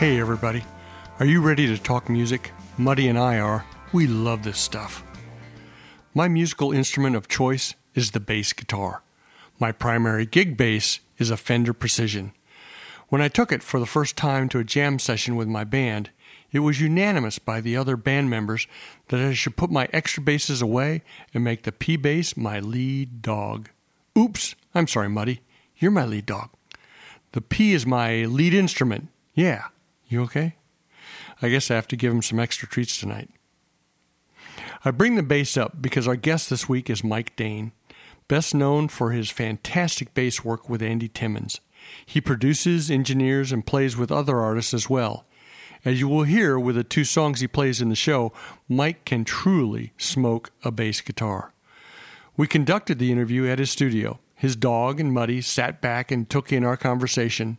Hey, everybody. Are you ready to talk music? Muddy and I are. We love this stuff. My musical instrument of choice is the bass guitar. My primary gig bass is a Fender Precision. When I took it for the first time to a jam session with my band, it was unanimous by the other band members that I should put my extra basses away and make the P bass my lead dog. Oops, I'm sorry, Muddy. You're my lead dog. The P is my lead instrument. Yeah, you okay? I guess I have to give him some extra treats tonight. I bring the bass up because our guest this week is Mike Daane, best known for his fantastic bass work with Andy Timmons. He produces, engineers, and plays with other artists as well. As you will hear with the two songs he plays in the show, Mike can truly smoke a bass guitar. We conducted the interview at his studio. His dog and Muddy sat back and took in our conversation.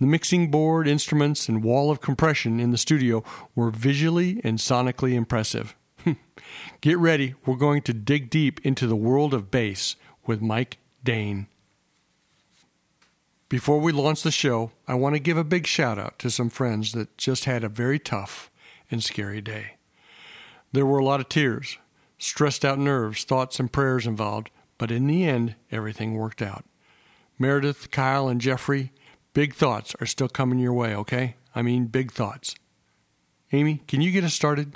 The mixing board, instruments, and wall of compression in the studio were visually and sonically impressive. Get ready, we're going to dig deep into the world of bass with Mike Daane. Before we launch the show, I want to give a big shout out to some friends that just had a very tough and scary day. There were a lot of tears, stressed out nerves, thoughts, and prayers involved, but in the end, everything worked out. Meredith, Kyle, and Jeffrey Big thoughts are still coming your way, okay? I mean, big thoughts. Amy, can you get us started?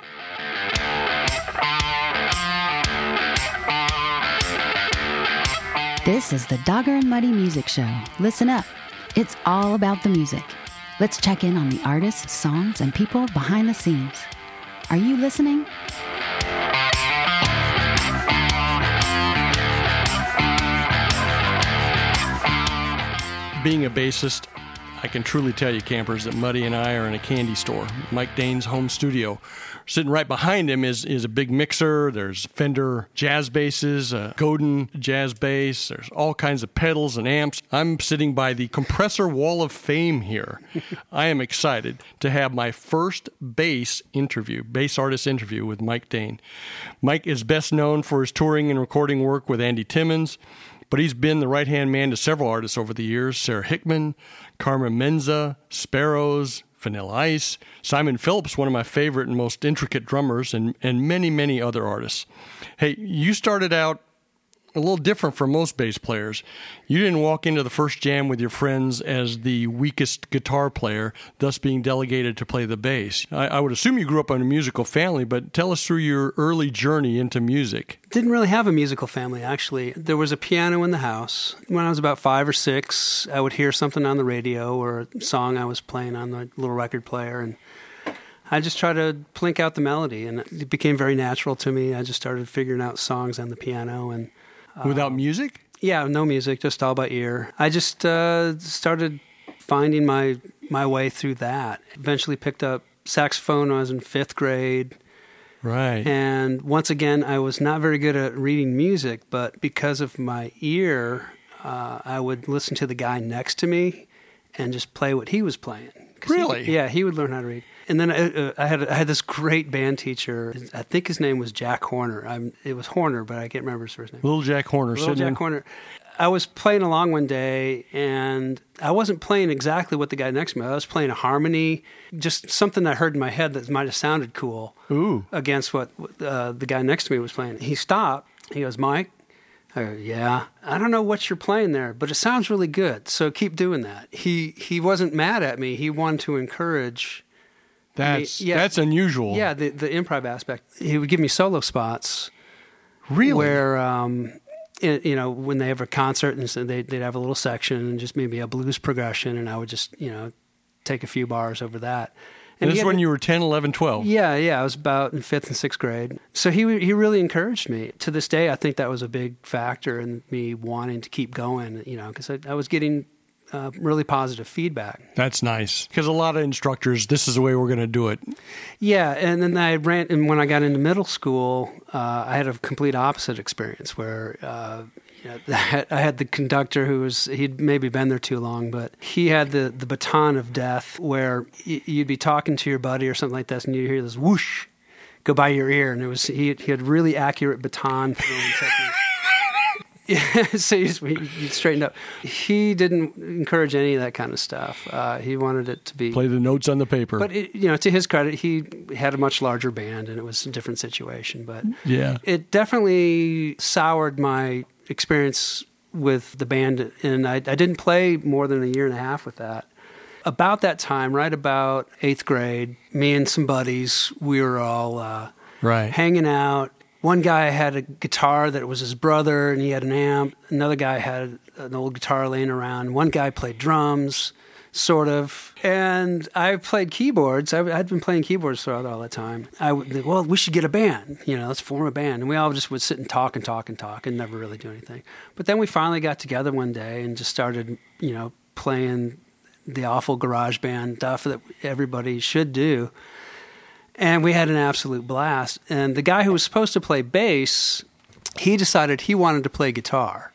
This is the Dogger and Muddy Music Show. Listen up. It's all about the music. Let's check in on the artists, songs, and people behind the scenes. Are you listening? being a bassist, I can truly tell you, campers, that Muddy and I are in a candy store, Mike Daane's home studio. Sitting right behind him is, is a big mixer. There's Fender jazz basses, a Godin jazz bass. There's all kinds of pedals and amps. I'm sitting by the compressor wall of fame here. I am excited to have my first bass interview, bass artist interview with Mike Daane. Mike is best known for his touring and recording work with Andy Timmons. But he's been the right hand man to several artists over the years Sara Hickman, Carmen Menza, Sparrows, Vanilla Ice, Simon Phillips, one of my favorite and most intricate drummers, and, and many, many other artists. Hey, you started out a little different from most bass players. You didn't walk into the first jam with your friends as the weakest guitar player, thus being delegated to play the bass. I, I, would assume you grew up in a musical family, but tell us through your early journey into music. Didn't really have a musical family, actually. There was a piano in the house. When I was about five or six, I would hear something on the radio or a song I was playing on the little record player, and I just tried to plink out the melody, and it became very natural to me. I just started figuring out songs on the piano and Without um, music? Yeah, no music, just all by ear. I just uh, started finding my my way through that. Eventually picked up saxophone when I was in fifth grade. Right. And once again, I was not very good at reading music, but because of my ear, uh, I would listen to the guy next to me and just play what he was playing. Really? He, yeah, he would learn how to read. And then I, uh, I, had I had this great band teacher. I think his name was Jack Horner. I'm, it was Horner, but I can't remember his first name. Little Jack Horner. Little Jack in... Horner. I was playing along one day, and I wasn't playing exactly what the guy next to me. I was playing a harmony, just something I heard in my head that might have sounded cool. Ooh. Against what uh, the guy next to me was playing. He stopped. He goes, "Mike." I go, yeah, I don't know what you're playing there, but it sounds really good. So keep doing that. He he wasn't mad at me. He wanted to encourage that's yeah, that's unusual. Yeah, the the improv aspect. He would give me solo spots. Really? Where um, it, you know, when they have a concert and so they, they'd have a little section and just maybe a blues progression, and I would just you know take a few bars over that. And this is when you were 10, 11, 12. Yeah, yeah. I was about in fifth and sixth grade. So he he really encouraged me. To this day, I think that was a big factor in me wanting to keep going. You know, because I, I was getting uh, really positive feedback. That's nice because a lot of instructors, this is the way we're going to do it. Yeah, and then I ran, and when I got into middle school, uh, I had a complete opposite experience where. Uh, I had the conductor who was he'd maybe been there too long, but he had the, the baton of death where you'd be talking to your buddy or something like this, and you'd hear this whoosh go by your ear, and it was he, he had really accurate baton technique. Yeah, so you, you straightened up. He didn't encourage any of that kind of stuff. Uh, he wanted it to be Play the notes on the paper. But it, you know, to his credit, he had a much larger band, and it was a different situation. But yeah, it definitely soured my experience with the band, and I, I didn't play more than a year and a half with that. About that time, right about eighth grade, me and some buddies, we were all uh, right hanging out. One guy had a guitar that was his brother, and he had an amp. Another guy had an old guitar laying around. One guy played drums, sort of. And I played keyboards. I, had been playing keyboards throughout all that time. I would, well, we should get a band. You know, let's form a band. And we all just would sit and talk and talk and talk and never really do anything. But then we finally got together one day and just started, you know, playing the awful garage band stuff that everybody should do and we had an absolute blast. And the guy who was supposed to play bass, he decided he wanted to play guitar.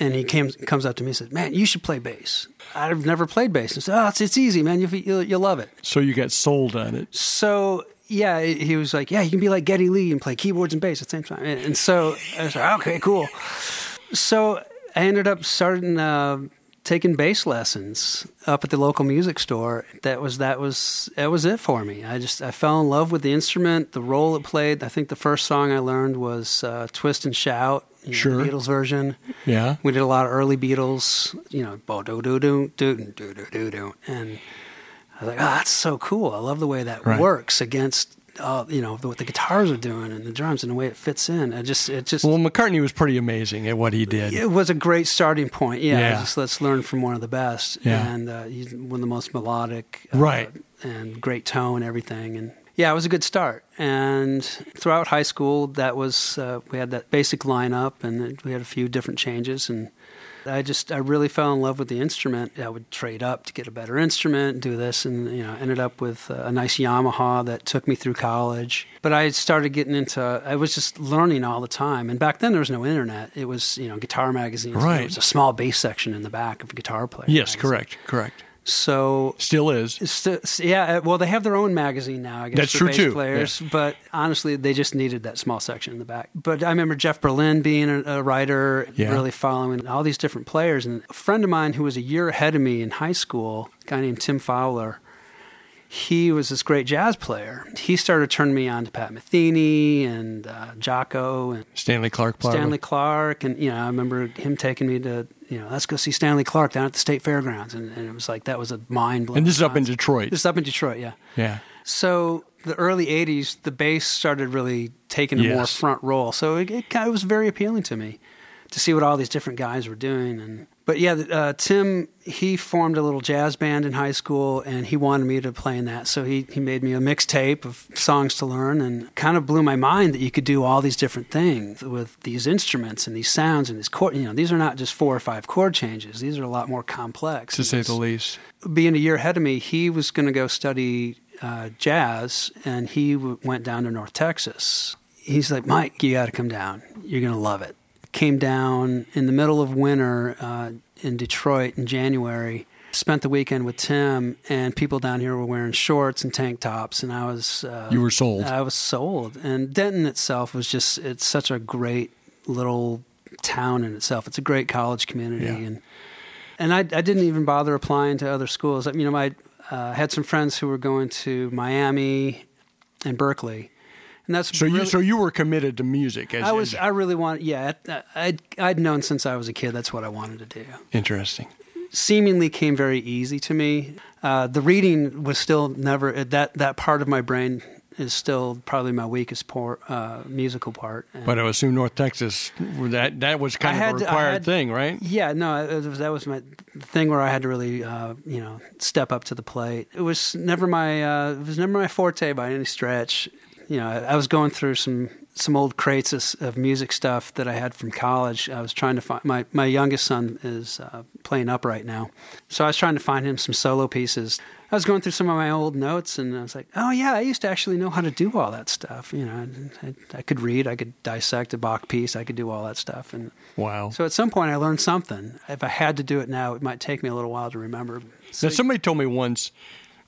And he came, comes up to me and says, "Man, you should play bass. I've never played bass." And I said, "Oh, it's, it's easy, man. You, you'll, you'll love it." So you got sold on it. So yeah, he was like, "Yeah, you can be like Geddy Lee and play keyboards and bass at the same time." And so I was like, "Okay, cool." So I ended up starting uh, taking bass lessons up at the local music store. That was that was that was it for me. I just I fell in love with the instrument, the role it played. I think the first song I learned was uh, "Twist and Shout." You know, sure. the Beatles version. Yeah. We did a lot of early Beatles, you know, bo do do do do do do do do, and I was like, oh, that's so cool. I love the way that right. works against uh, you know what the guitars are doing and the drums and the way it fits in. I just it just well, McCartney was pretty amazing at what he did. It was a great starting point. Yeah, yeah. just let's learn from one of the best. Yeah. and uh, he's one of the most melodic, uh, right, and great tone, everything, and yeah, it was a good start. And throughout high school, that was uh, we had that basic lineup, and we had a few different changes and. I just I really fell in love with the instrument. I would trade up to get a better instrument, do this, and you know ended up with a nice Yamaha that took me through college. But I started getting into I was just learning all the time. And back then there was no internet. It was you know guitar magazines. Right. There was a small bass section in the back of a guitar player. Yes, magazine. correct, correct. So still is. St- yeah, uh, well, they have their own magazine now. I guess That's for true bass too. Players, yeah. but honestly, they just needed that small section in the back. But I remember Jeff Berlin being a, a writer, yeah. really following all these different players. And a friend of mine who was a year ahead of me in high school, a guy named Tim Fowler, he was this great jazz player. He started turning me on to Pat Metheny and uh, Jaco and Stanley Clarke. Probably. Stanley Clarke, and you know, I remember him taking me to you know, let's go see Stanley Clarke down at the state fairgrounds, and, and it was like that was a mind blowing. And this is up in Detroit. This is up in Detroit, yeah. Yeah. So the early '80s, the bass started really taking a yes. more front role. So it, it kind of was very appealing to me to see what all these different guys were doing, and but yeah, uh, Tim he formed a little jazz band in high school, and he wanted me to play in that. So he he made me a mixtape of songs to learn, and kind of blew my mind that you could do all these different things with these instruments and these sounds and these chord. You know, these are not just four or five chord changes; these are a lot more complex, to say the least. Being a year ahead of me, he was going to go study uh, jazz, and he w- went down to North Texas. He's like, Mike, you got to come down. You're going to love it came down in the middle of winter uh, in Detroit in January. Spent the weekend with Tim, and people down here were wearing shorts and tank tops, and I was. Uh, you were sold. I was sold, and Denton itself was just—it's such a great little town in itself. It's a great college community, yeah. and and I, I, didn't even bother applying to other schools. You know, I uh, had some friends who were going to Miami and Berklee. And that's so really, you so you were committed to music. As, I was. As, I really wanted. Yeah, I'd, I'd known since I was a kid that's what I wanted to do. Interesting. Seemingly came very easy to me. Uh, the reading was still never that that part of my brain is still probably my weakest por- uh, musical part. And but I assume North Texas that that was kind I of a required had, thing, right? Yeah, no, was, that was my thing where I had to really, uh, you know, step up to the plate. It was never my uh, it was never my forte by any stretch. You know, I, I was going through some some old crates of, of, music stuff that I had from college. I was trying to find my my youngest son is uh, playing upright now, so I was trying to find him some solo pieces. I was going through some of my old notes, and I was like, "Oh yeah, I used to actually know how to do all that stuff." You know, I, I could read, I could dissect a Bach piece, I could do all that stuff. And wow! So at some point, I learned something. If I had to do it now, it might take me a little while to remember. So now, somebody told me once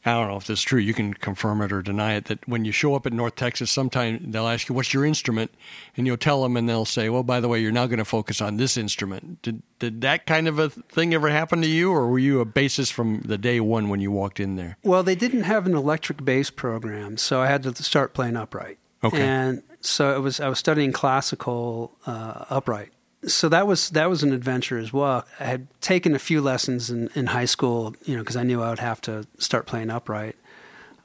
I don't know if this is true. You can confirm it or deny it. That when you show up at North Texas, sometime they'll ask you, "What's your instrument?" and you'll tell them, and they'll say, "Well, by the way, you're now going to focus on this instrument." Did did that kind of a thing ever happen to you, or were you a bassist from the day one when you walked in there? Well, they didn't have an electric bass program, so I had to start playing upright. Okay. And so it was I was studying classical uh, upright. So that was that was an adventure as well. I had taken a few lessons in, in high school, you know, because I knew I would have to start playing upright.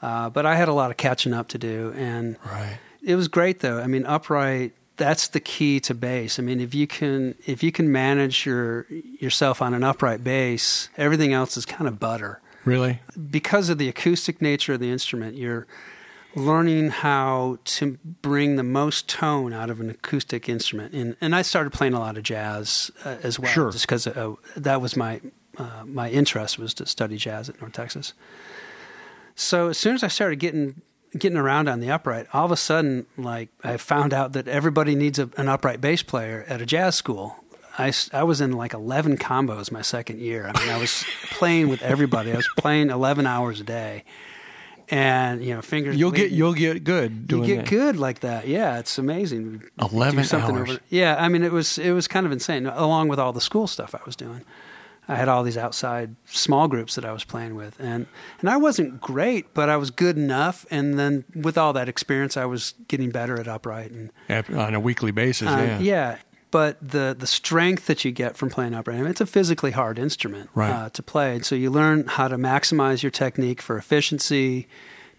Uh, but I had a lot of catching up to do, and Right. it was great though. I mean, upright. That's the key to bass. I mean, if you can if you can manage your yourself on an upright bass, everything else is kind of butter Really? because of the acoustic nature of the instrument, you're learning how to bring the most tone out of an acoustic instrument. And and I started playing a lot of jazz uh, as well, Sure. just because uh, that was my uh, my interest was to study jazz at North Texas. So as soon as I started getting getting around on the upright, all of a sudden, like I found out that everybody needs a, an upright bass player at a jazz school. I, I was in like 11 combos my second year. I mean, I was playing with everybody. I was playing 11 hours a day. And, you know, fingers. You'll get you'll get good You get that. good like that. Yeah, it's amazing. 11 something hours. over- yeah, I mean, it was it was kind of insane. Along with all the school stuff I was doing, I had all these outside small groups that I was playing with, and and I wasn't great, but I was good enough. And then with all that experience, I was getting better at upright and on a weekly basis. uh, yeah. yeah. But the the strength that you get from playing upright, I mean, it's a physically hard instrument Right. uh, to play. And so you learn how to maximize your technique for efficiency,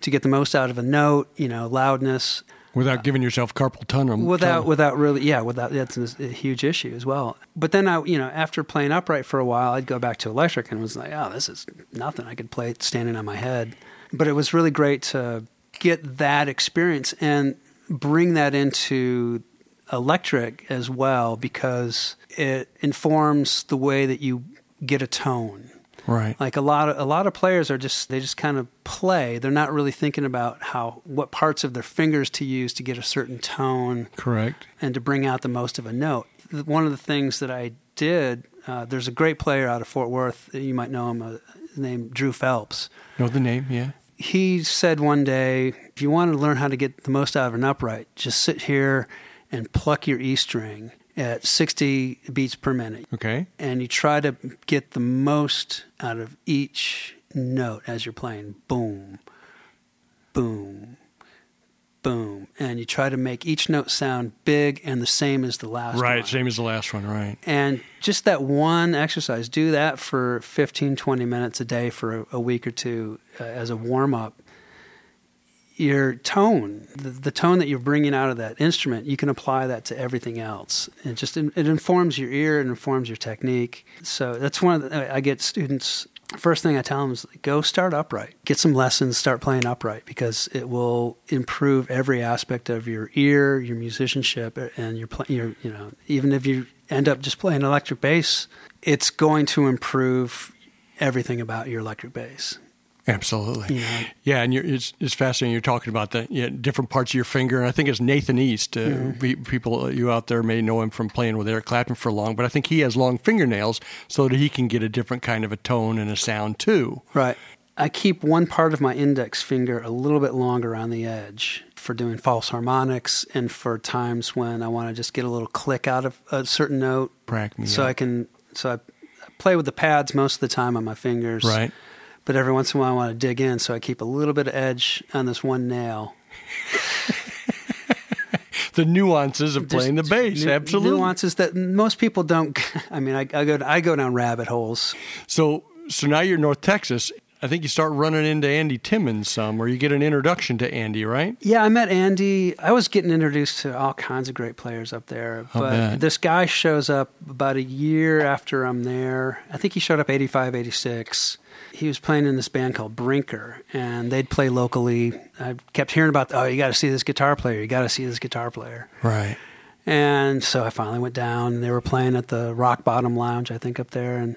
to get the most out of a note, you know, loudness, Without giving yourself carpal tunnel. without tunnel. without really yeah without that's a, a huge issue as well but then i you know after playing upright for a while i'd go back to electric and was like oh this is nothing i could play it standing on my head but it was really great to get that experience and bring that into electric as well because it informs the way that you get a tone right. like a lot of a lot of players are just they just kind of play. They're not really thinking about how what parts of their fingers to use to get a certain tone Correct. and to bring out the most of a note. One of the things that I did, uh, there's a great player out of Fort Worth. You might know him, uh, named Drew Phelps. Know the name? Yeah. He said one day, if you want to learn how to get the most out of an upright, just sit here and pluck your E string at 60 beats per minute Okay. and you try to get the most out of each note as you're playing. Boom, boom, boom. And you try to make each note sound big and the same as the last Right. one. Same as the last one. Right. And just that one exercise, do that for 15, 20 minutes a day for a, a week or two uh, as a warm up. Your tone, the, the tone that you're bringing out of that instrument, you can apply that to everything else. It just it informs your ear, it informs your technique. So that's one of the, I get students. First thing I tell them is go start upright, get some lessons, start playing upright because it will improve every aspect of your ear, your musicianship, and your play, your you know even if you end up just playing electric bass, it's going to improve everything about your electric bass. Absolutely. You know? Yeah, and you're, it's it's fascinating. You're talking about the yeah, different parts of your finger, and I think it's Nathan East. Uh, Mm-hmm. People you out there may know him from playing with Eric Clapton for long, but I think he has long fingernails so that he can get a different kind of a tone and a sound too. Right. I keep one part of my index finger a little bit longer on the edge for doing false harmonics and for times when I want to just get a little click out of a certain note. Me So up. I can so I play with the pads most of the time on my fingers. Right. But every once in a while I want to dig in, so I keep a little bit of edge on this one nail. The nuances of playing the bass, nu- absolutely. Nuances that most people don't. I mean, I, I go I go down rabbit holes. So, so now you're in North Texas. I think you start running into Andy Timmons some, or you get an introduction to Andy, right? Yeah, I met Andy. I was getting introduced to all kinds of great players up there. I'll But bet. this guy shows up about a year after I'm there. I think he showed up 85, 86. He was playing in this band called Brinker, and they'd play locally. I kept hearing about, oh, you got to see this guitar player. You got to see this guitar player. Right. And so I finally went down. and They were playing at the Rock Bottom Lounge, I think, up there, and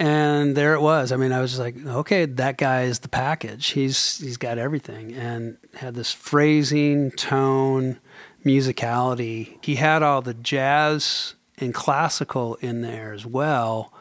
and there it was. I mean, I was just like, okay, that guy is the package. He's he's got everything, and had this phrasing, tone, musicality. He had all the jazz and classical in there as well,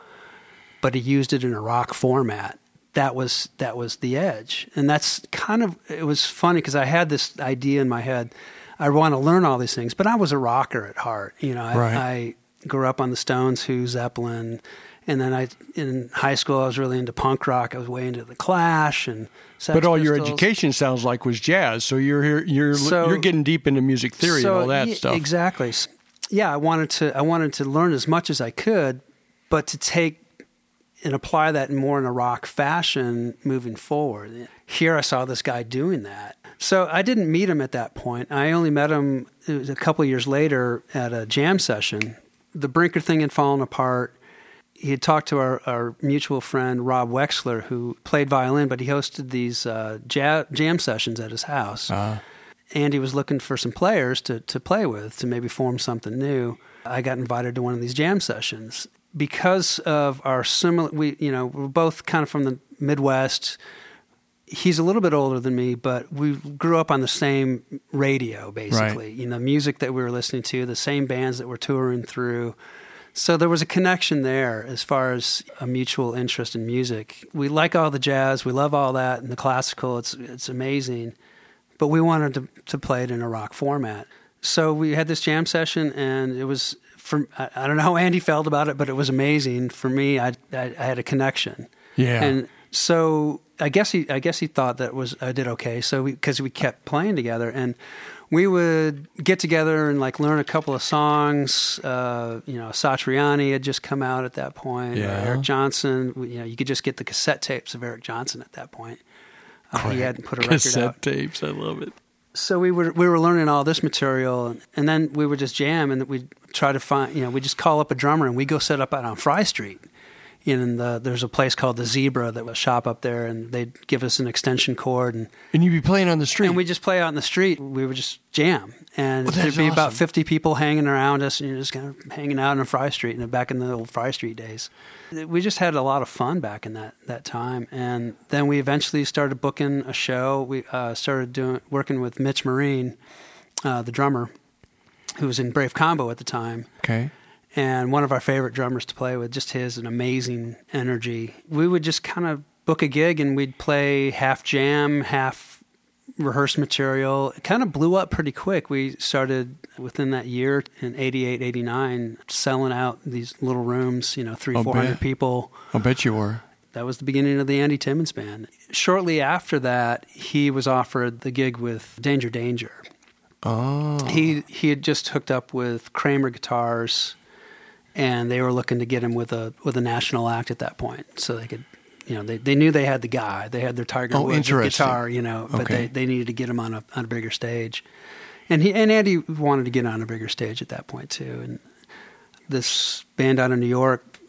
but he used it in a rock format. that was that was the edge, and that's kind of it was funny because I had this idea in my head. I want to learn all these things, but I was a rocker at heart. You know, I, Right. I grew up on the Stones, Who, Zeppelin, and then I in high school I was really into punk rock. I was way into the Clash and. Sex But all your education sounds like was jazz, so you're here, you're So- you're getting deep into music theory So, and all that yeah, stuff. Exactly. Yeah, I wanted to I wanted to learn as much as I could, but to take and apply that more in a rock fashion moving forward. Here I saw this guy doing that. So I didn't meet him at that point. I only met him it was a couple of years later at a jam session. The Brinker thing had fallen apart. He had talked to our, our mutual friend Rob Wexler, who played violin, but he hosted these uh, ja- jam sessions at his house. and he was looking for some players to, to play with to maybe form something new. I got invited to one of these jam sessions because of our similar. We you know we're both kind of from the Midwest. He's a little bit older than me, but we grew up on the same radio, basically. You know, music that we were listening to, the same bands that we're touring through. So there was a connection there as far as a mutual interest in music. We like all the jazz, we love all that, and the classical. It's it's amazing but we wanted to, to play it in a rock format. So we had this jam session, and it was for I, I don't know how Andy felt about it, but it was amazing for me. I I, I had a connection, Yeah. and so I guess he I guess he thought that was I did okay. So because we, kept playing together, and we would get together and like learn a couple of songs. Uh, you know, Satriani had just come out at that point. Yeah. Eric Johnson. You know, you could just get the cassette tapes of Eric Johnson at that point. Uh, he hadn't put a record Cassette out tapes. I love it. So we were we were learning all this material, and, then we would just jam, and we'd try to find you know we just call up a drummer, and we go set up out on Fry Street. In the, there's a place called the Zebra that was shop up there, and they'd give us an extension cord, and And you'd be playing on the street. and we just play out in the street. We would just jam, and Well, there'd be about 50 people hanging around us, and you're just kind of hanging out on Fry Street, and back in the old Fry Street days. We just had a lot of fun back in that, that time, and then we eventually started booking a show. We uh, started doing working with Mitch Marine, uh, the drummer, who was in Brave Combo at the time okay. And one of our favorite drummers to play with. Just his an amazing energy. We would just kind of book a gig and we'd play half jam, half rehearsed material. It kind of blew up pretty quick. We started within that year in 88, 89, selling out these little rooms, you know, three, I'll four hundred bet. people. I'll bet you were. That was the beginning of the Andy Timmons band. Shortly after that, he was offered the gig with Danger Danger. Oh. He he had just hooked up with Kramer Guitars, and they were looking to get him with a with a national act at that point, so they could, you know, they, they knew they had the guy, they had their Tiger Oh, Woods guitar, you know, but Okay. they, they needed to get him on a on a bigger stage, and he and Andy wanted to get on a bigger stage at that point too, and this band out of New York,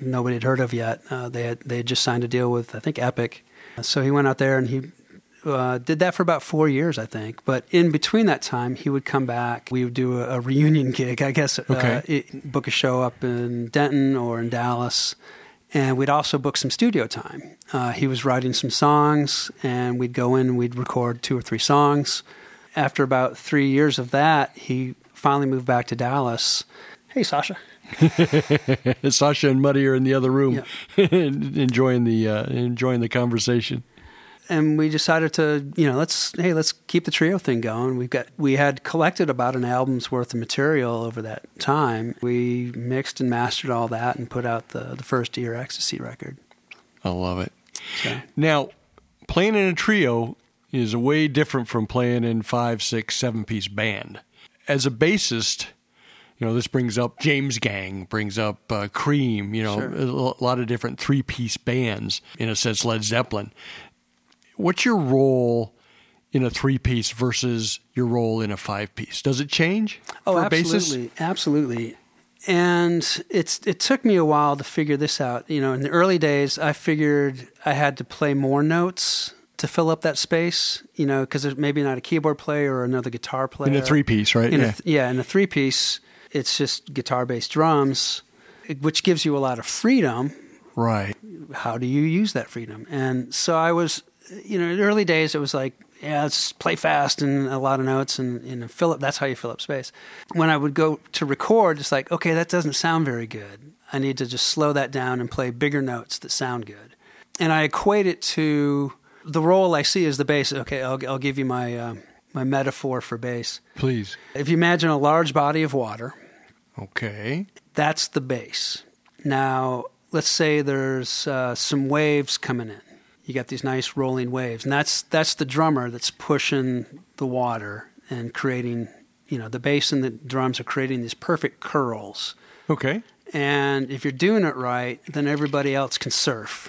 nobody had heard of yet. Uh, they had they had just signed a deal with I think Epic, so he went out there and he uh, did that for about four years, I think. But in between that time, he would come back. We would do a, a reunion gig, I guess. Okay. Uh, it, book a show up in Denton or in Dallas. And we'd also book some studio time. Uh, he was writing some songs, and we'd go in and we'd record two or three songs. After about three years of that, he finally moved back to Dallas. Hey, Sasha. Sasha and Muddy are in the other room, Yeah. enjoying the uh, enjoying the conversation. And we decided to you know let's hey let's keep the trio thing going we've got we had collected about an album's worth of material over that time we mixed and mastered all that and put out the, the first Ear X-tacy record I love it. so Now, playing in a trio is a way different from playing in five, six, seven piece band. As a bassist, you know, this brings up James Gang, brings up uh, Cream, you know, Sure. a lot of different three piece bands, in a sense, Led Zeppelin. What's your role in a three piece versus your role in a five piece? Does it change oh for a bassist? absolutely absolutely and it's it took me a while to figure this out you know in the early days i figured i had to play more notes to fill up that space you know because there's maybe not a keyboard player or another guitar player In a three piece, right? In yeah. A th- yeah, in a three piece, it's just guitar bass drums, which gives you a lot of freedom. right. How do you use that freedom? And so I was, you know, in the early days, it was like, yeah, let's play fast and a lot of notes and, and fill up. That's how you fill up space. When I would go to record, it's like, okay, that doesn't sound very good. I need to just slow that down and play bigger notes that sound good. and I equate it to the role I see as the bass. Okay, I'll, I'll give you my uh, my metaphor for bass. Please. If you imagine a large body of water, Okay. that's the bass. Now, let's say there's uh, some waves coming in. You got these nice rolling waves, and that's that's the drummer that's pushing the water and creating. You know, the bass and the drums are creating these perfect curls. Okay. And if you're doing it right, then everybody else can surf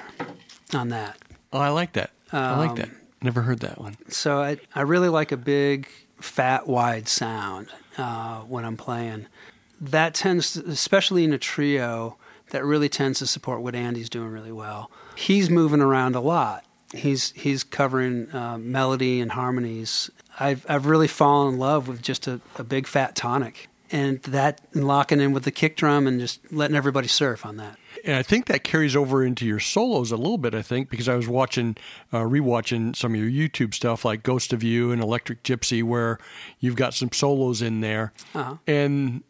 on that. Oh, I like that. I like Um, that. Never heard that one. So I, I really like a big, fat, wide sound uh, when I'm playing. That tends, to, especially in a trio, that really tends to support what Andy's doing really well. He's moving around a lot. He's he's covering uh, melody and harmonies. I've I've really fallen in love with just a, a big fat tonic, and that and locking in with the kick drum and just letting everybody surf on that. And I think that carries over into your solos a little bit. I think because I was watching, uh, rewatching some of your YouTube stuff like Ghost of You and Electric Gypsy, where you've got some solos in there, Uh-huh. and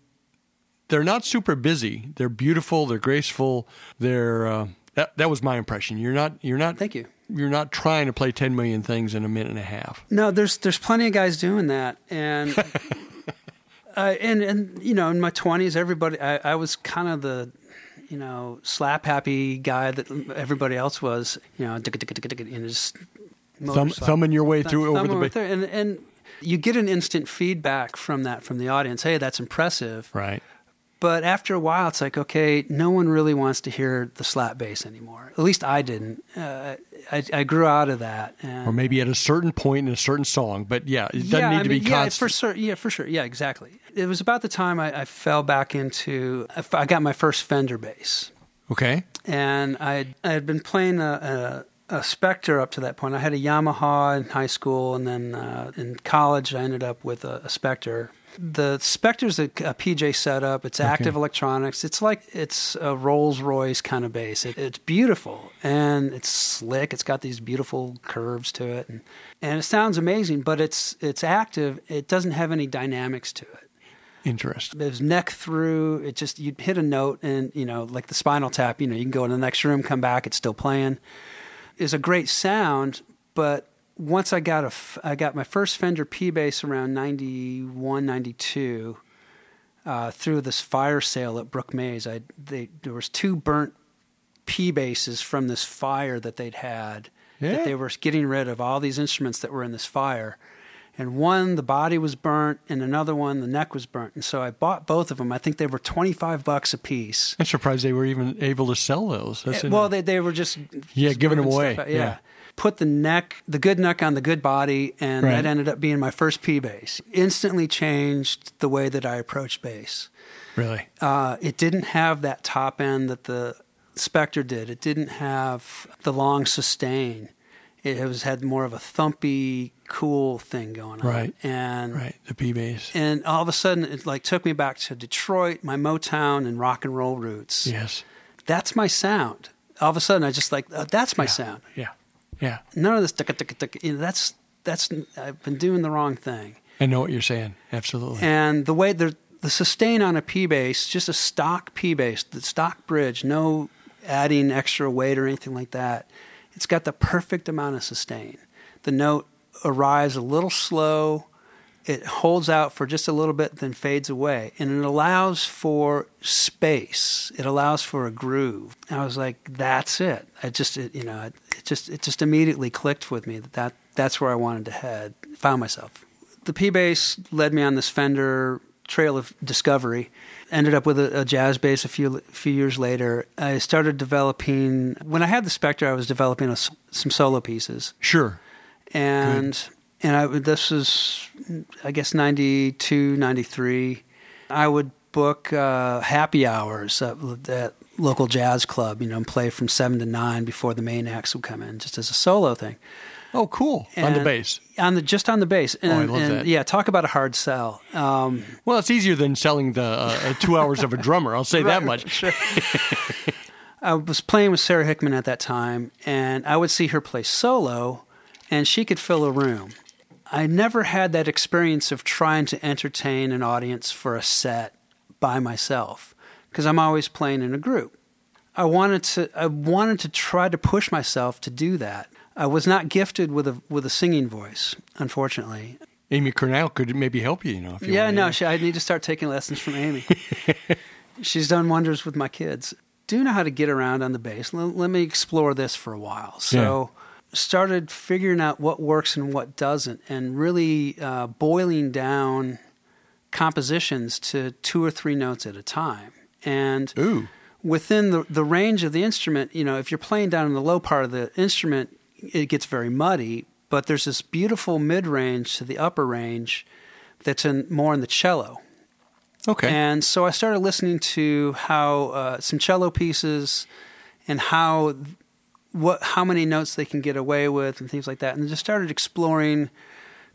they're not super busy. They're beautiful. They're graceful. They're uh, that. That was my impression. You're not. You're not. Thank you. You're not trying to play ten million things in a minute and a half. No, there's there's plenty of guys doing that, and uh, and and you know, in my twenties, everybody, I, I was kind of the, you know, slap happy guy that everybody else was, you know, and just Thumb, thumbing your way through over the ba- and and you get an instant feedback from that from the audience. Hey, that's impressive. right. But after a while, it's like, okay, no one really wants to hear the slap bass anymore. At least I didn't. Uh, I, I grew out of that. And Or maybe at a certain point in a certain song, but yeah, it doesn't yeah, need I to mean, be yeah, constant. for sure. Yeah, for sure. Yeah, exactly. It was about the time I, I fell back into. I got my first Fender bass, okay. and I had, I had been playing a, a, a Spector up to that point. I had a Yamaha in high school, and then uh, in college I ended up with a, a Spector. The Spector's a, a PJ setup. It's active electronics. It's like it's a Rolls Royce kind of bass. It, it's beautiful and it's slick. It's got these beautiful curves to it, and, and it sounds amazing. But it's it's active. It doesn't have any dynamics to it Interesting. there's neck through. It just you'd hit a note, and you know, like the Spinal Tap. You know, you can go in the next room, come back, it's still playing. Is a great sound, but once I got a, f- I got my first Fender P bass around 91, 92, uh, through this fire sale at Brook Mays. I they there was two burnt P basses from this fire that they'd had. Yeah. That they were getting rid of all these instruments that were in this fire. And one, the body was burnt, and another one, the neck was burnt. And so I bought both of them. I think they were twenty five bucks a piece. I'm surprised they were even able to sell those. That's Uh, well, they they were just Yeah, just giving them away. out. Yeah. Put the neck, the good neck on the good body, and Right. that ended up being my first P bass. Instantly changed the way that I approached bass. really. Uh, it didn't have that top end that the Spector did. It didn't have the long sustain. It was had more of a thumpy, cool thing going on. Right. And Right. The P bass. and all of a sudden, it like took me back to Detroit, my Motown and rock and roll roots. Yes. That's my sound. All of a sudden, I just like uh, that's my Yeah. sound. Yeah. Yeah. None of this. that's that's. I've been doing the wrong thing. I know what you're saying. Absolutely. And the way the the sustain on a P bass, just a stock P bass, the stock bridge, no adding extra weight or anything like that. It's got the perfect amount of sustain. The note arrives a little slow. It holds out for just a little bit, then fades away, and it allows for space. It allows for a groove. I was like, "That's it." I just, it, you know, it, it just, it just immediately clicked with me that, that that's where I wanted to head. Found myself the P bass led me on this Fender trail of discovery. Ended up with a, a jazz bass a few few years later. I started developing when I had the Spector. I was developing a some solo pieces, sure. and and I this was I guess 92, 93. I would book uh, happy hours at, at local jazz club. You know, and play from seven to nine before the main acts would come in, just as a solo thing Oh, cool. On the bass. on the just on the bass. And, Oh, I love and that. Yeah, talk about a hard sell. Um, Well, it's easier than selling the uh, two hours of a drummer. I'll say that much. Sure. I was playing with Sara Hickman at that time, and I would see her play solo, and she could fill a room. I never had that experience of trying to entertain an audience for a set by myself because I'm always playing in a group. I wanted to I wanted to try to push myself to do that. I was not gifted with a with a singing voice, unfortunately. Amy Cornell could maybe help you, you know. If you yeah, no, she, I need to start taking lessons from Amy. She's done wonders with my kids. Do know how to get around on the bass. Let, let me explore this for a while. So, started figuring out what works and what doesn't, and really uh, boiling down compositions to two or three notes at a time. And Ooh. within the, the range of the instrument, you know, if you're playing down in the low part of the instrument, it gets very muddy. But there's this beautiful mid range to the upper range that's in more in the cello. Okay. And so I started listening to how uh, some cello pieces and how what how many notes they can get away with and things like that, and just started exploring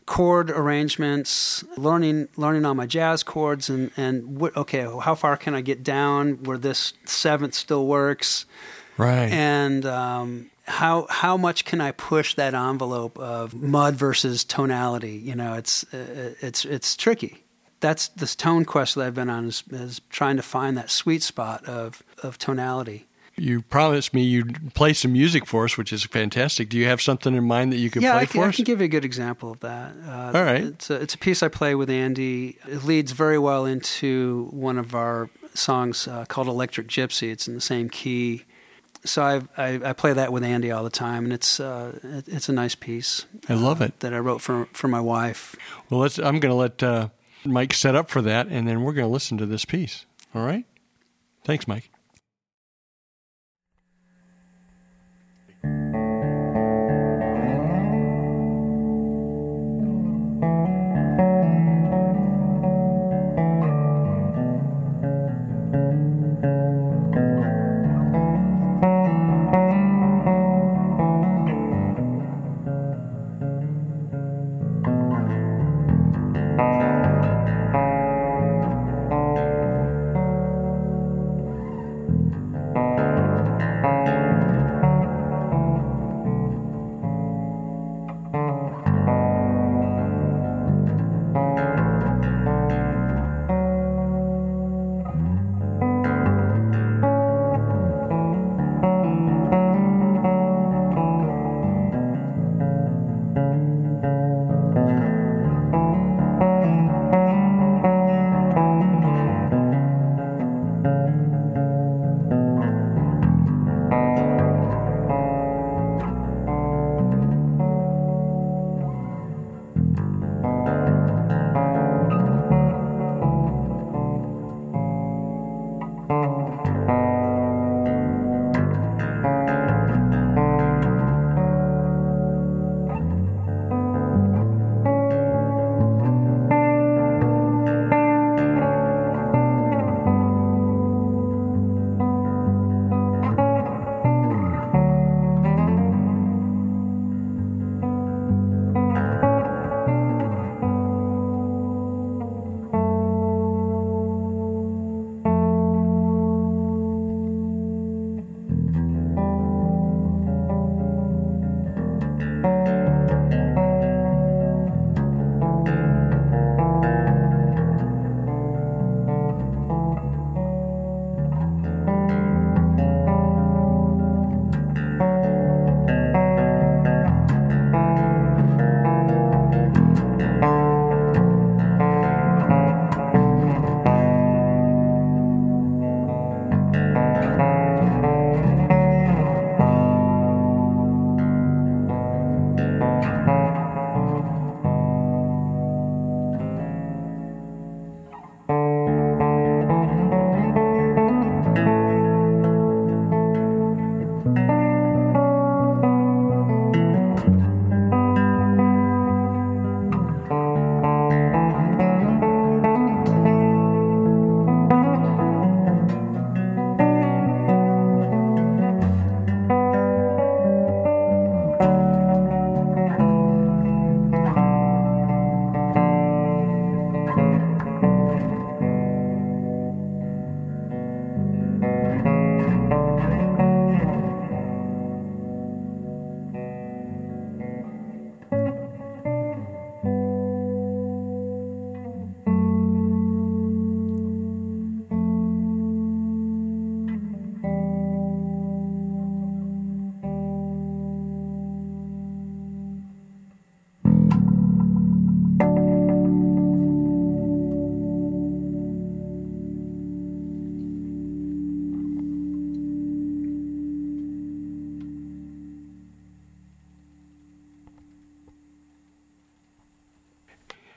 chord arrangements, learning learning on my jazz chords, and and what, okay, how far can I get down where this seventh still works, right. and um, how how much can I push that envelope of mud versus tonality? You know, it's uh, it's it's tricky. That's this tone quest that I've been on is, is trying to find that sweet spot of of tonality. You promised me you'd play some music for us, which is fantastic. Do you have something in mind that you could yeah, play I for can, I us? can give you a good example of that. Uh, All right. It's a, it's a piece I play with Andy. It leads very well into one of our songs uh, called Electric Gypsy. It's in the same key. So I, I, I play that with Andy all the time, and it's uh, it, it's a nice piece. I love uh, it. that I wrote for for my wife. Well, let's. I'm going to let uh, Mike set up for that, and then we're going to listen to this piece. All right. Thanks, Mike.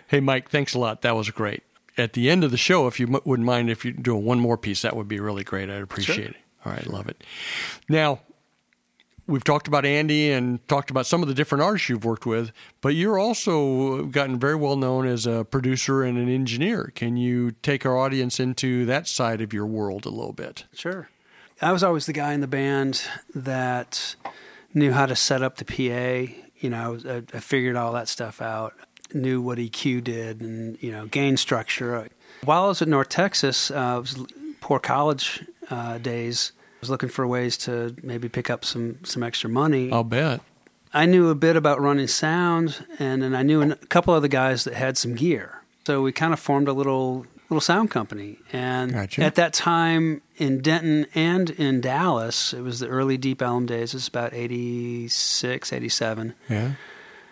Hey, Mike, thanks a lot. That was great. At the end of the show, if you m- wouldn't mind if you do one more piece, that would be really great. I'd appreciate Sure. it. All right, love it. Now, we've talked about Andy and talked about some of the different artists you've worked with, but you're also gotten very well known as a producer and an engineer. Can you take our audience into that side of your world a little bit? Sure. I was always the guy in the band that knew how to set up the PA. You know, I, was, I, I figured all that stuff out, knew what EQ did, and you know, gain structure. While I was at North Texas, uh, it was poor college uh, days. I was looking for ways to maybe pick up some some extra money. I'll bet. I knew a bit about running sound, and then I knew a couple other guys that had some gear. So we kind of formed a little little sound company. And Gotcha. at that time in Denton and in Dallas, it was the early Deep Ellum days. It's about 86, 87. Yeah.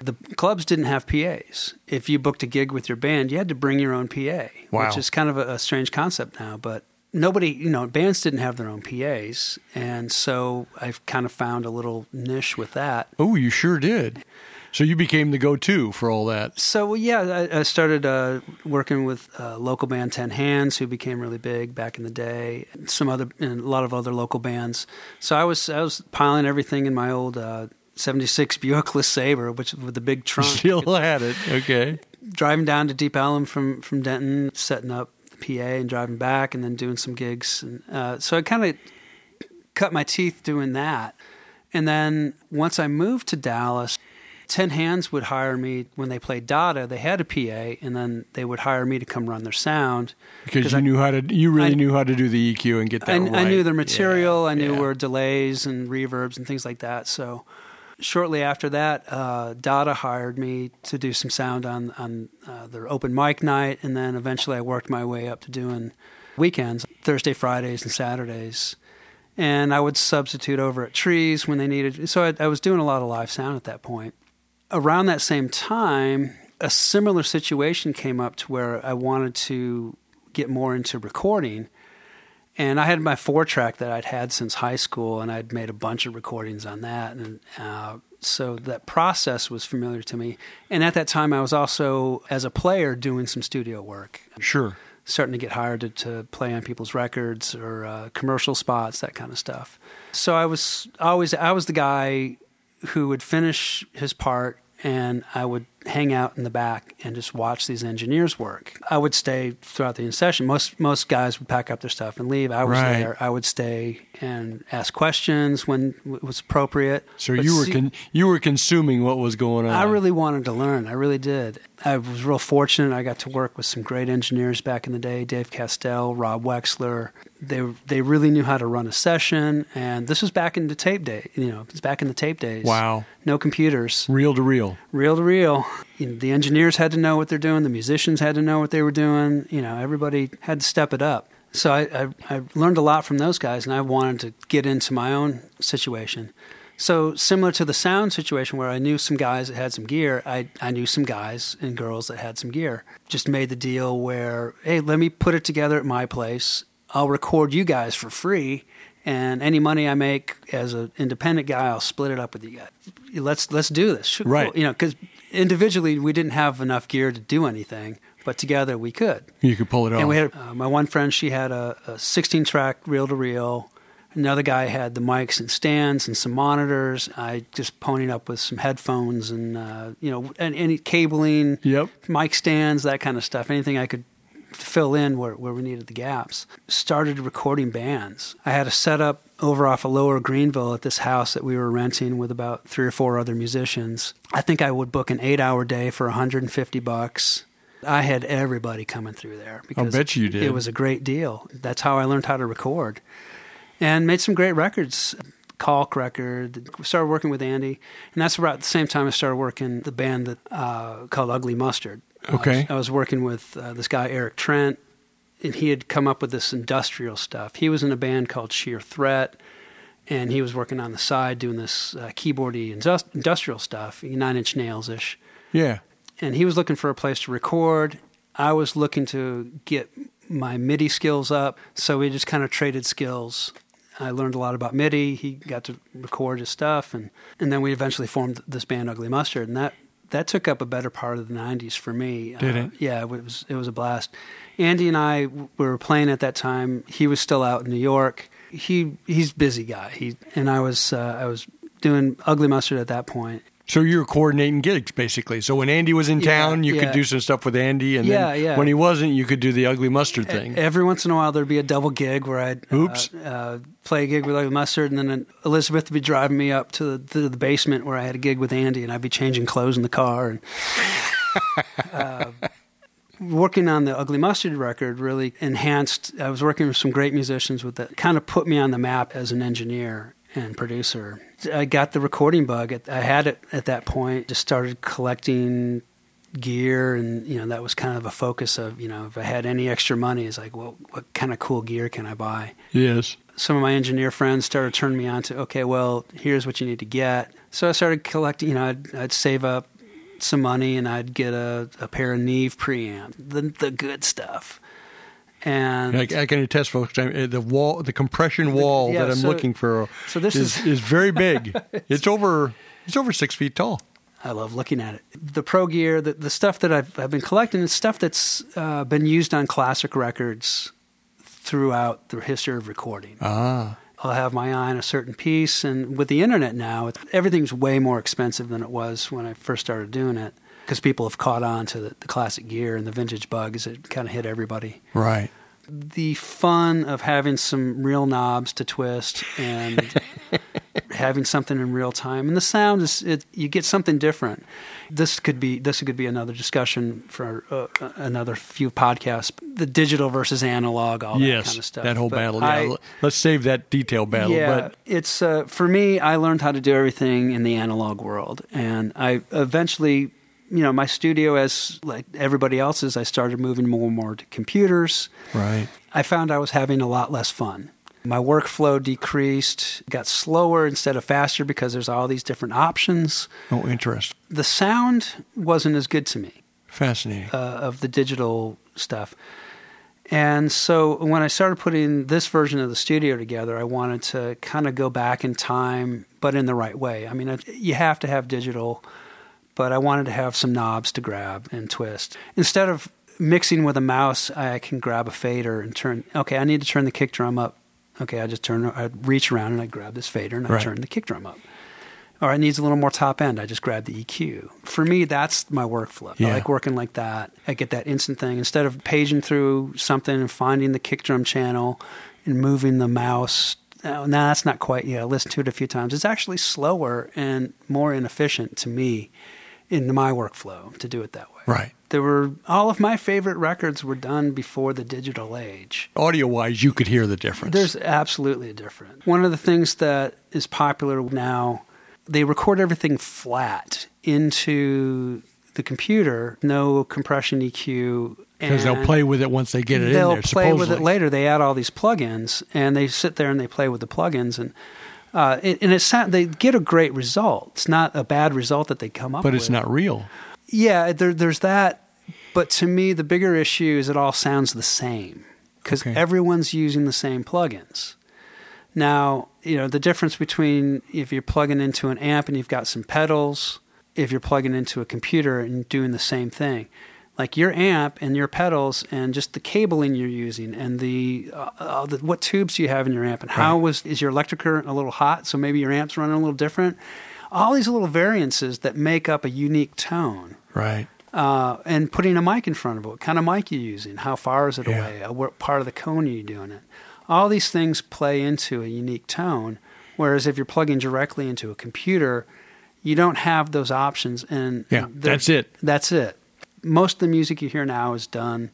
The clubs didn't have PAs. If you booked a gig with your band, you had to bring your own PA, Wow. which is kind of a, a strange concept now. But nobody, you know, bands didn't have their own PAs. And so I've kind of found a little niche with that. Oh, you sure did. So you became the go-to for all that. So yeah, I, I started uh, working with uh, local band Ten Hands, who became really big back in the day. and Some other, and a lot of other local bands. So I was I was piling everything in my old uh, '76 Buick LeSabre, which with the big trunk, Still had it. Okay. driving down to Deep Ellum from from Denton, setting up the PA and driving back, and then doing some gigs. And uh, so I kind of cut my teeth doing that. And then once I moved to Dallas, Ten Hands would hire me when they played Dada. They had a PA, and then they would hire me to come run their sound Because you I, knew how to, you really I- knew how to do the EQ and get that I, right. I knew their material. Yeah, I knew yeah. where delays and reverbs and things like that. So shortly after that, uh, Dada hired me to do some sound on on uh, their open mic night, and then eventually I worked my way up to doing weekends, Thursday, Fridays, and Saturdays. And I would substitute over at Trees when they needed. So I, I was doing a lot of live sound at that point. Around that same time, a similar situation came up to where I wanted to get more into recording. And I had my four track that I'd had since high school, and I'd made a bunch of recordings on that. And uh, so that process was familiar to me. And at that time, I was also, as a player, doing some studio work, Sure. starting to get hired to, to play on people's records or uh, commercial spots, that kind of stuff. So I was always, I was the guy who would finish his part and I would hang out in the back and just watch these engineers work. I would stay throughout the session. Most most guys would pack up their stuff and leave. I was Right. there. I would stay and ask questions when it was appropriate. So But you were see- con- you were consuming what was going on. I really wanted to learn. I really did. I was real fortunate. I got to work with some great engineers back in the day: Dave Castell, Rob Wexler. They they really knew how to run a session, and this was back in the tape day. You know, it's back in the tape days. Wow. No computers, Reel to reel. reel to reel. You know, the engineers had to know what they're doing. The musicians had to know what they were doing. You know, everybody had to step it up. So I, I, I learned a lot from those guys, and I wanted to get into my own situation. So similar to the sound situation where I knew some guys that had some gear, I, I knew some guys and girls that had some gear. Just made the deal where, hey, let me put it together at my place. I'll record you guys for free, and any money I make as an independent guy, I'll split it up with you guys. Let's let's do this, Right. You know, because individually we didn't have enough gear to do anything, but together we could. You could pull it off. And we had uh, my one friend. She had a, a 16 track reel to reel. Another guy had the mics and stands and some monitors. I just ponied up with some headphones and uh, you know and any cabling, Yep. mic stands, that kind of stuff. Anything I could fill in where, where we needed the gaps. Started recording bands. I had a setup over off of Lower Greenville at this house that we were renting with about three or four other musicians. I think I would book an eight hour day for 150 bucks. I had everybody coming through there because I bet you did. it was a great deal. That's how I learned how to record and made some great records. Calk record. Started working with Andy, and that's about the same time I started working the band that uh, called Ugly Mustard. I Okay. was, I was working with uh, this guy Eric Trent, and he had come up with this industrial stuff. He was in a band called Sheer Threat, and he was working on the side doing this uh, keyboardy indus- industrial stuff, Nine Inch Nails ish yeah. and he was looking for a place to record. I was looking to get my MIDI skills up, so we just kind of traded skills. I learned a lot about MIDI. He got to record his stuff, and and then we eventually formed this band, Ugly Mustard, and that that took up a better part of the '90s for me. Did Uh, it? Yeah, it was it was a blast. Andy and I w- were playing at that time. He was still out in New York. He he's busy guy. He and I was uh, I was doing Ugly Mustard at that point. So you were coordinating gigs basically. So when Andy was in Yeah, town, you yeah. could do some stuff with Andy, and Yeah, then when he wasn't, you could do the ugly mustard thing. Every once in a while, there'd be a double gig where I'd uh, Oops. uh, play a gig with Ugly Mustard, and then Elizabeth would be driving me up to the, to the basement where I had a gig with Andy, and I'd be changing clothes in the car. And uh, working on the Ugly Mustard record really enhanced. I was working with some great musicians with that, kind of put me on the map as an engineer and producer. I got the recording bug. I had it at that point. Just started collecting gear, and you know that was kind of a focus of you know if I had any extra money, it's like, well, what kind of cool gear can I buy? yes. some of my engineer friends started turning me on to okay well here's what you need to get so i started collecting you know i'd, I'd save up some money and i'd get a, a pair of neve preamp the, the good stuff and I, I can attest, folks. I, the wall, the compression wall yeah, that I'm so- looking for, so this is, is- is very big. it's over. It's over six feet tall. I love looking at it. The pro gear, the, the stuff that I've, I've been collecting is stuff that's uh, been used on classic records throughout the history of recording. Ah, I'll have my eye on a certain piece. And with the internet now, it's, everything's way more expensive than it was when I first started doing it because people have caught on to the, the classic gear and the vintage bugs. It kind of hit everybody. right. The fun of having some real knobs to twist and having something in real time, and the sound is it, you get something different. This could be this could be another discussion for uh, another few podcasts. The digital versus analog, all that yes, kind of stuff. that whole But battle. Yeah, let's save that detail battle. yeah, But it's uh, for me. I learned how to do everything in the analog world, and I eventually, you know, my studio, as like everybody else's, I started moving more and more to computers. right. I found I was having a lot less fun. My workflow decreased, got slower instead of faster because there's all these different options. Oh, interesting. The sound wasn't as good to me Fascinating. uh, of the digital stuff. And so when I started putting this version of the studio together, I wanted to kind of go back in time, but in the right way. I mean, you have to have digital, but I wanted to have some knobs to grab and twist. Instead of mixing with a mouse, I can grab a fader and turn. Okay, I need to turn the kick drum up. Okay, I just turn. I reach around and I grab this fader and I Right. turn the kick drum up. Or it needs a little more top end. I just grab the EQ. For me, that's my workflow. Yeah. I like working like that. I get that instant thing instead of paging through something and finding the kick drum channel and moving the mouse. Oh, nah, that's not quite. Yeah, I listened to it a few times. It's actually slower and more inefficient to me in my workflow to do it that way. right. There were all of my favorite records were done before the digital age. Audio wise, you could hear the difference. There's absolutely a difference. One of the things that is popular now, they record everything flat into the computer, no compression EQ. because they'll play with it once they get it in there. they'll play with it later. They add all these plugins, and they sit there and they play with the plugins, and uh, and it's not, they get a great result. It's not a bad result that they come up But with. But it's not real. Yeah, there, there's that. But to me, the bigger issue is it all sounds the same because Okay. everyone's using the same plugins. Now, you know, the difference between if you're plugging into an amp and you've got some pedals, if you're plugging into a computer and doing the same thing. Like your amp and your pedals and just the cabling you're using and the, uh, uh, the what tubes do you have in your amp and how Right. was is your electric current a little hot so maybe your amp's running a little different. All these little variances that make up a unique tone Right. uh, and putting a mic in front of it. What kind of mic you're using? How far is it Yeah. away? Uh, What part of the cone are you doing it? All these things play into a unique tone. Whereas if you're plugging directly into a computer, you don't have those options. And Yeah, that's it. That's it. Most of the music you hear now is done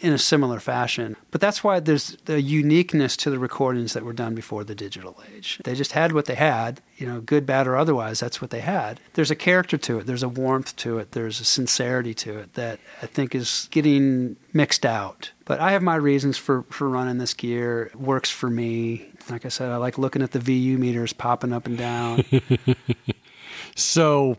in a similar fashion. But that's why there's the uniqueness to the recordings that were done before the digital age. They just had what they had, you know, good, bad, or otherwise, that's what they had. There's a character to it, there's a warmth to it, there's a sincerity to it that I think is getting mixed out. But I have my reasons for, for running this gear. It works for me. Like I said, I like looking at the VU meters popping up and down. So,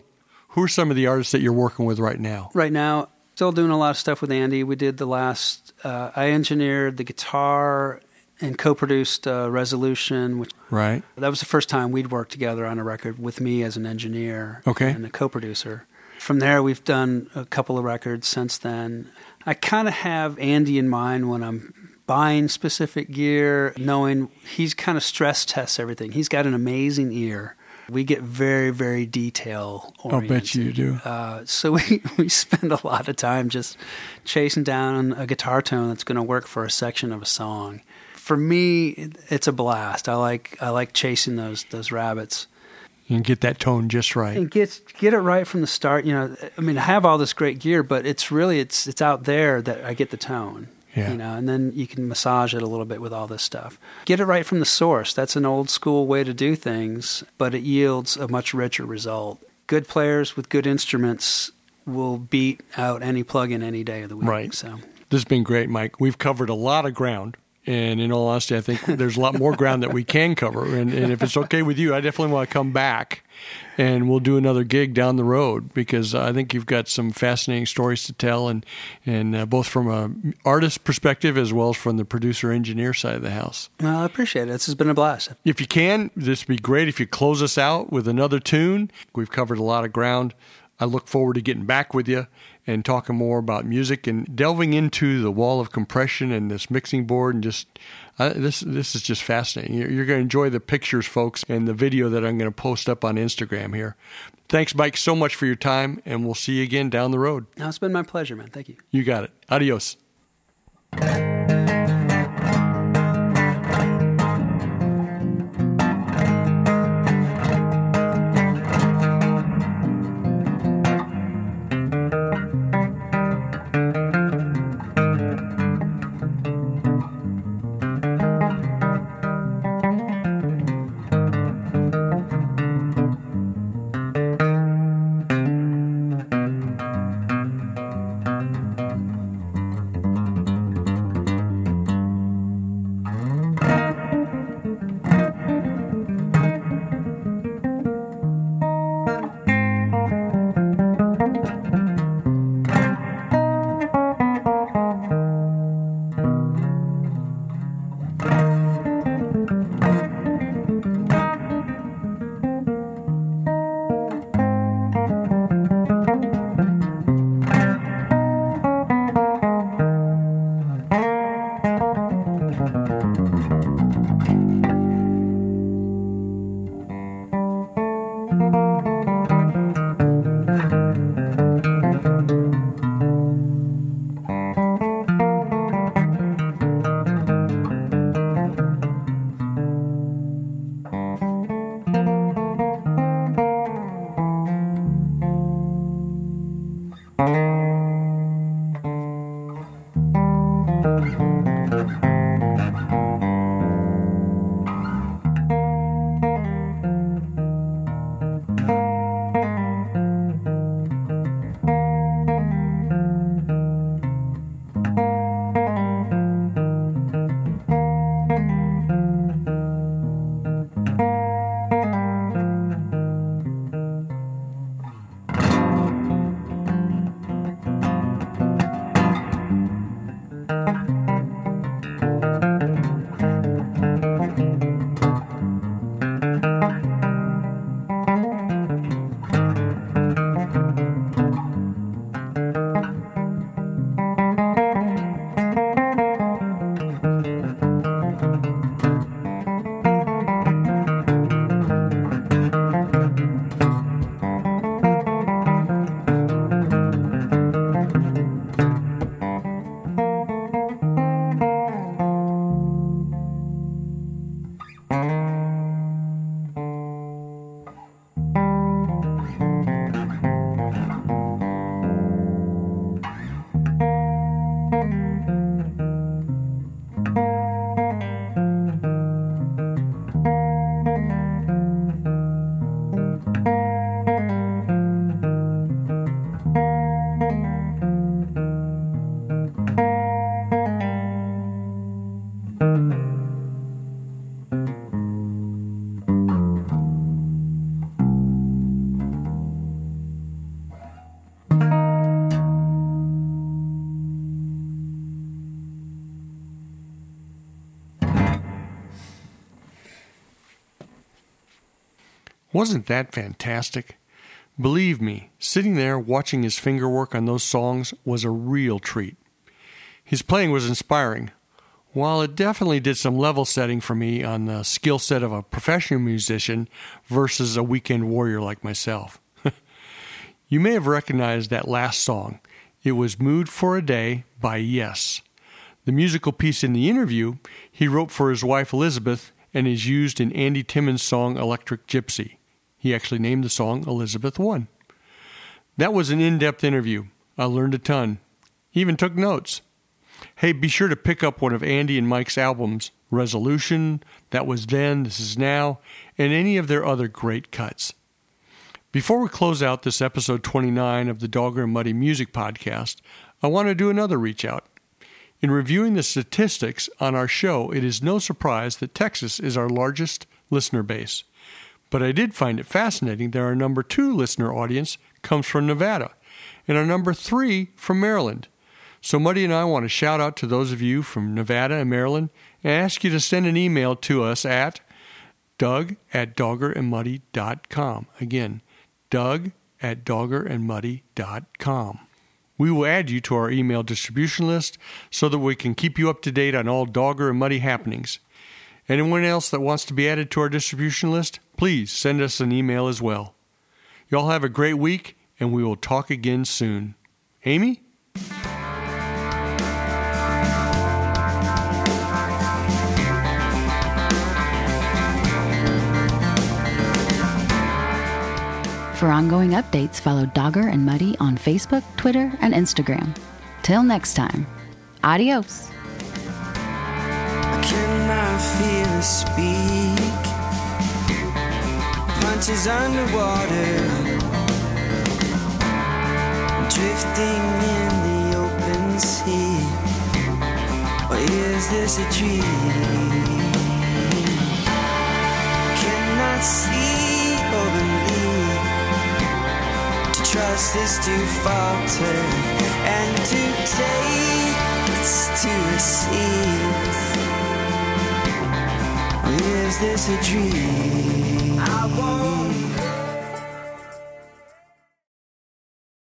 who are some of the artists that you're working with right now? right now still doing a lot of stuff with andy we did the last uh, i engineered the guitar and co-produced uh, resolution which Right. that was the first time we'd worked together on a record with me as an engineer Okay. and a co-producer from there, we've done a couple of records since then. I kind of have Andy in mind when I'm buying specific gear, knowing he's kind of stress tests everything. He's got an amazing ear. We get very, very detail oriented. I'll bet you do. Uh, so we, we spend a lot of time just chasing down a guitar tone that's going to work for a section of a song. For me, it's a blast. I like I like chasing those those rabbits and get that tone just right. And get get it right from the start. You know, I mean, I have all this great gear, but it's really it's it's out there that I get the tone. Yeah. You know, and then you can massage it a little bit with all this stuff. Get it right from the source. That's an old school way to do things, but it yields a much richer result. Good players with good instruments will beat out any plug-in any day of the week. Right. So this has been great, Mike. We've covered a lot of ground. And in all honesty, I think there's a lot more ground that we can cover. And, and if it's okay with you, I definitely want to come back and we'll do another gig down the road because I think you've got some fascinating stories to tell, and and uh, both from a artist perspective as well as from the producer engineer side of the house. Well, I appreciate it. This has been a blast. If you can, this would be great if you close us out with another tune. We've covered a lot of ground. I look forward to getting back with you and talking more about music and delving into the wall of compression and this mixing board and just uh, this this is just fascinating. You're, you're going to enjoy the pictures, folks, and the video that I'm going to post up on Instagram here. Thanks, Mike, so much for your time, and we'll see you again down the road. No, it's been my pleasure, man. Thank you. You got it. Adios. Wasn't that fantastic? Believe me, sitting there watching his fingerwork on those songs was a real treat. His playing was inspiring, while it definitely did some level setting for me on the skill set of a professional musician versus a weekend warrior like myself. you may have recognized that last song. It was Mood for a Day by Yes. The musical piece in the interview he wrote for his wife Elizabeth and is used in Andy Timmons' song Electric Gypsy. He actually named the song Elizabeth One. That was an in depth interview. I learned a ton. He even took notes. Hey, be sure to pick up one of Andy and Mike's albums Resolution, That Was Then, This Is Now, and any of their other great cuts. Before we close out this episode 29 of the Dogger and Muddy Music Podcast, I want to do another reach out. In reviewing the statistics on our show, it is no surprise that Texas is our largest listener base. But I did find it fascinating that our number two listener audience comes from Nevada, and our number three from Maryland. So Muddy and I want to shout out to those of you from Nevada and Maryland and ask you to send an email to us at doug at doggerandmuddy.com. Again, doug at doggerandmuddy.com. We will add you to our email distribution list so that we can keep you up to date on all Dogger and Muddy happenings. Anyone else that wants to be added to our distribution list, please send us an email as well. Y'all have a great week, and we will talk again soon. Amy? For ongoing updates, follow Dogger and Muddy on Facebook, Twitter, and Instagram. Till next time, adios. Punches underwater, drifting in the open sea. Or is this a dream? Cannot see or believe. To trust is to falter, and to take is to receive. Is this a dream? I won't